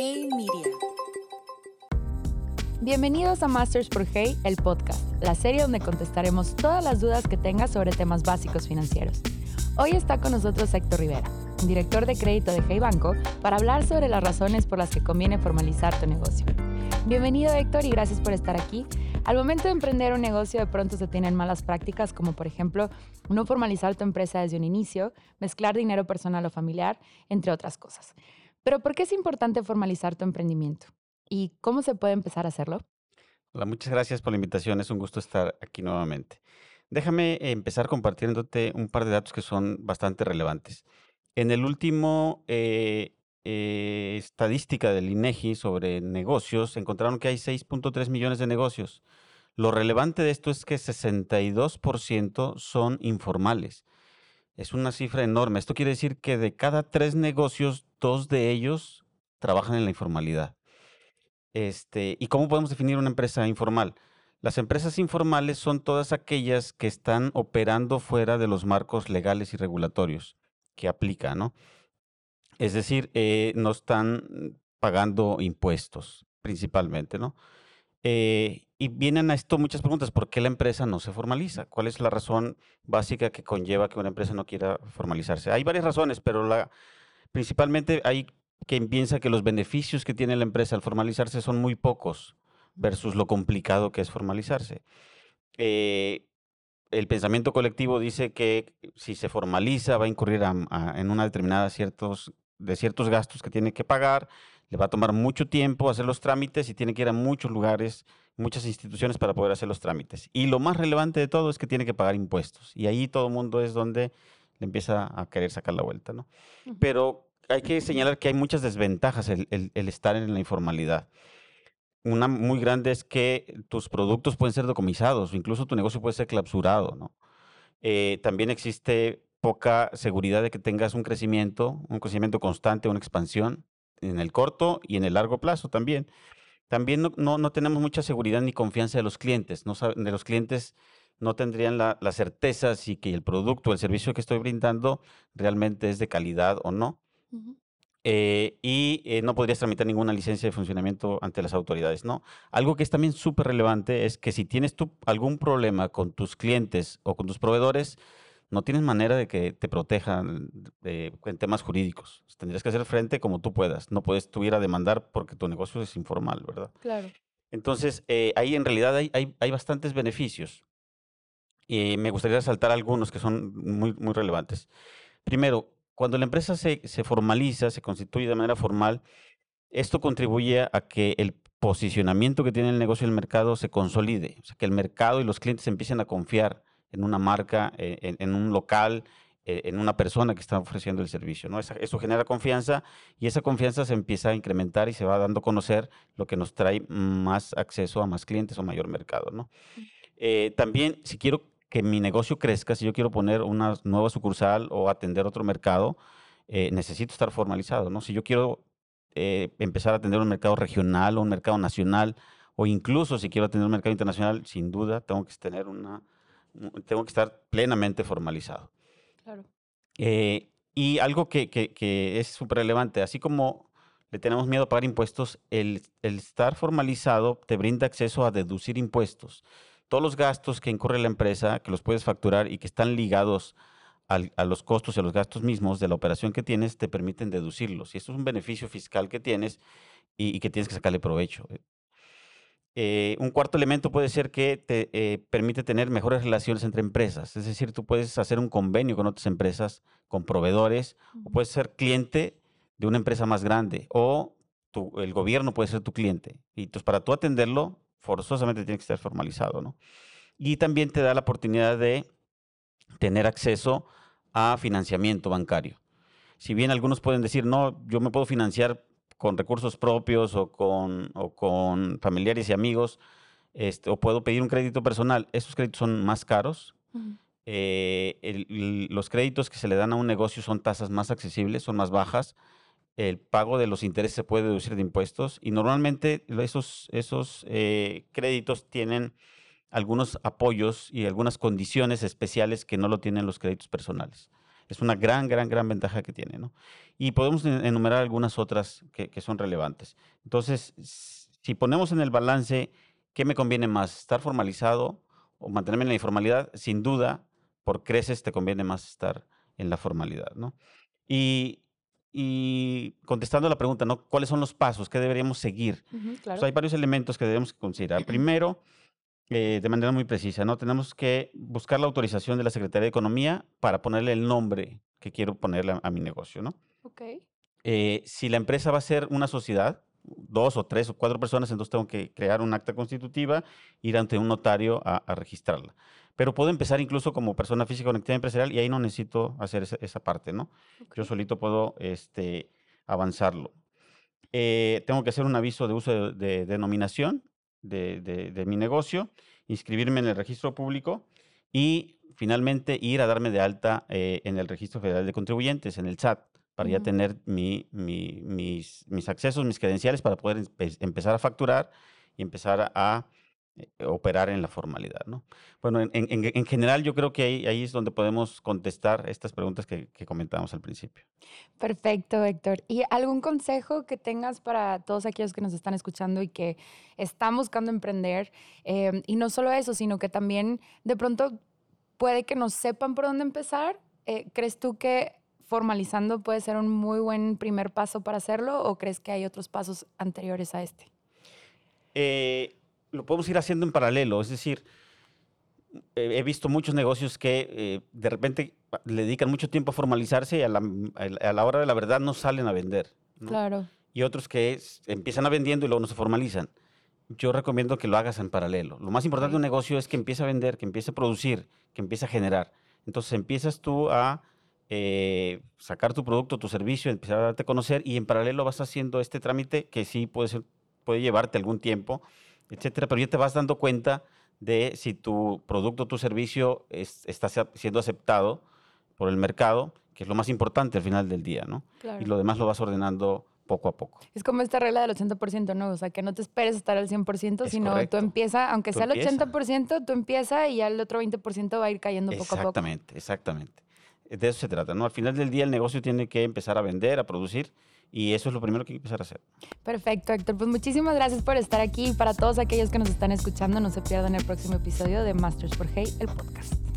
Hey Media. Bienvenidos a Masters por Hey, el podcast, la serie donde contestaremos todas las dudas que tengas sobre temas básicos financieros. Hoy está con nosotros Héctor Rivera, director de crédito de Hey Banco, para hablar sobre las razones por las que conviene formalizar tu negocio. Bienvenido Héctor y gracias por estar aquí. Al momento de emprender un negocio de pronto se tienen malas prácticas como por ejemplo no formalizar tu empresa desde un inicio, mezclar dinero personal o familiar, entre otras cosas. Pero ¿por qué es importante formalizar tu emprendimiento? ¿Y cómo se puede empezar a hacerlo? Hola, muchas gracias por la invitación. Es un gusto estar aquí nuevamente. Déjame empezar compartiéndote un par de datos que son bastante relevantes. En el último eh, eh, estadística del INEGI sobre negocios, encontraron que hay 6.3 millones de negocios. Lo relevante de esto es que 62% son informales. Es una cifra enorme. Esto quiere decir que de cada tres negocios, dos de ellos trabajan en la informalidad. Este, ¿Y cómo podemos definir una empresa informal? Las empresas informales son todas aquellas que están operando fuera de los marcos legales y regulatorios que aplica, ¿no? Es decir, eh, no están pagando impuestos principalmente, ¿no? Eh, y vienen a esto muchas preguntas. ¿Por qué la empresa no se formaliza? ¿Cuál es la razón básica que conlleva que una empresa no quiera formalizarse? Hay varias razones, pero la, principalmente hay quien piensa que los beneficios que tiene la empresa al formalizarse son muy pocos versus lo complicado que es formalizarse. Eh, el pensamiento colectivo dice que si se formaliza va a incurrir en una determinada ciertos, de ciertos gastos que tiene que pagar, le va a tomar mucho tiempo hacer los trámites y tiene que ir a muchos lugares, muchas instituciones para poder hacer los trámites. Y lo más relevante de todo es que tiene que pagar impuestos. Y ahí todo el mundo es donde le empieza a querer sacar la vuelta, ¿no? Pero hay que señalar que hay muchas desventajas el, estar en la informalidad. Una muy grande es que tus productos pueden ser decomisados, incluso tu negocio puede ser clausurado, ¿no? Eh, también existe poca seguridad de que tengas un crecimiento, un crecimiento constante, una expansión en el corto y en el largo plazo también. También no, no, tenemos mucha seguridad ni confianza de los clientes. No, de los clientes no tendrían la, certeza si que el producto o el servicio que estoy brindando realmente es de calidad o no. Eh, y eh, no podrías tramitar ninguna licencia de funcionamiento ante las autoridades, ¿no? Algo que es también súper relevante es que si tienes tú algún problema con tus clientes o con tus proveedores, no tienes manera de que te protejan en temas jurídicos. Tendrías que hacer frente como tú puedas. No puedes tú ir a demandar porque tu negocio es informal, ¿verdad? Claro. Entonces, eh, ahí en realidad hay, hay, bastantes beneficios. Y me gustaría resaltar algunos que son muy, muy relevantes. Primero, cuando la empresa se, se formaliza, se constituye de manera formal, esto contribuye a que el posicionamiento que tiene el negocio en el mercado se consolide, o sea, que el mercado y los clientes empiecen a confiar en una marca, eh, en, un local, eh, en una persona que está ofreciendo el servicio. ¿no? eso genera confianza y esa confianza se empieza a incrementar y se va dando a conocer lo que nos trae más acceso a más clientes o mayor mercado. ¿no? Eh, también, si quiero que mi negocio crezca, si yo quiero poner una nueva sucursal o atender otro mercado, necesito estar formalizado. ¿no? Si yo quiero empezar a atender un mercado regional o un mercado nacional, o incluso si quiero atender un mercado internacional, sin duda tengo que tener una tengo que estar plenamente formalizado. Claro. Eh, y algo que, que, es súper relevante, así como le tenemos miedo a pagar impuestos, el, el, estar formalizado te brinda acceso a deducir impuestos. Todos los gastos que incurre la empresa, que los puedes facturar y que están ligados al, a los costos y a los gastos mismos de la operación que tienes, te permiten deducirlos. Y esto es un beneficio fiscal que tienes y, y que tienes que sacarle provecho. Eh, un cuarto elemento puede ser que te eh, permite tener mejores relaciones entre empresas. Es decir, tú puedes hacer un convenio con otras empresas, con proveedores, o puedes ser cliente de una empresa más grande, o el gobierno puede ser tu cliente. Y entonces, para tú atenderlo, forzosamente tiene que estar formalizado, ¿no? Y también te da la oportunidad de tener acceso a financiamiento bancario. Si bien algunos pueden decir, no, yo me puedo financiar con recursos propios o con, o con familiares y amigos, este, o puedo pedir un crédito personal. Esos créditos son más caros. Eh, los créditos que se le dan a un negocio son tasas más accesibles, son más bajas. El pago de los intereses se puede deducir de impuestos y normalmente esos, esos eh, créditos tienen algunos apoyos y algunas condiciones especiales que no lo tienen los créditos personales. Es una gran, gran, gran ventaja que tiene, ¿no? Y podemos enumerar algunas otras que, que son relevantes. Entonces, si ponemos en el balance, ¿qué me conviene más? ¿Estar formalizado o mantenerme en la informalidad? Sin duda, por creces te conviene más estar en la formalidad, ¿no? Y, y contestando a la pregunta, ¿no? ¿Cuáles son los pasos? ¿Qué deberíamos seguir? Pues hay varios elementos que debemos considerar. Primero, eh, de manera muy precisa, ¿no? Tenemos que buscar la autorización de la Secretaría de Economía para ponerle el nombre que quiero ponerle a, mi negocio, ¿no? Ok. Eh, si la empresa va a ser una sociedad, dos o tres o cuatro personas, entonces tengo que crear un acta constitutiva, ir ante un notario a, registrarla. Pero puedo empezar incluso como persona física actividad empresarial y ahí no necesito hacer esa, parte, ¿no? Yo solito puedo este, avanzarlo. Eh, tengo que hacer un aviso de uso de denominación de, mi negocio, inscribirme en el registro público y finalmente ir a darme de alta eh, en el registro federal de contribuyentes, en el SAT, para ya tener mi, mis, mis, accesos, mis credenciales para poder empezar a facturar y empezar a operar en la formalidad. ¿no? Bueno, en, en, general yo creo que ahí, ahí, es donde podemos contestar estas preguntas que, que, comentábamos al principio. Perfecto, Héctor. ¿Y algún consejo que tengas para todos aquellos que nos están escuchando y que están buscando emprender? Em, y no solo eso, sino que también de pronto puede que no sepan por dónde empezar. Eh, ¿Crees tú que formalizando puede ser un muy buen primer paso para hacerlo o crees que hay otros pasos anteriores a este? Eh, lo podemos ir haciendo en paralelo. Es decir, he visto muchos negocios que eh, de repente le dedican mucho tiempo a formalizarse y a la, hora de la verdad no salen a vender. Claro. Y otros que empiezan a vendiendo y luego no se formalizan. Yo recomiendo que lo hagas en paralelo. Lo más importante de un negocio es que empiece a vender, que empiece a producir, que empiece a generar. Entonces empiezas tú a eh, sacar tu producto, tu servicio, empezar a darte a conocer y en paralelo vas haciendo este trámite que sí puede, ser, puede llevarte algún tiempo etcétera, pero ya te vas dando cuenta de si tu producto o tu servicio está siendo aceptado por el mercado, que es lo más importante al final del día, ¿no? Y lo demás lo vas ordenando poco a poco. Es como esta regla del 80%, ¿no? O sea, que no te esperes estar al 100%, sino tú empieza, aunque sea el 80%, tú empieza y ya el otro 20% va a ir cayendo poco a poco. Exactamente, exactamente. De eso se trata, ¿no? Al final del día el negocio tiene que empezar a vender, a producir y eso es lo primero que hay que empezar a hacer. Perfecto, Héctor. Pues muchísimas gracias por estar aquí. Para todos aquellos que nos están escuchando, no se pierdan el próximo episodio de Masters for Hey, el podcast.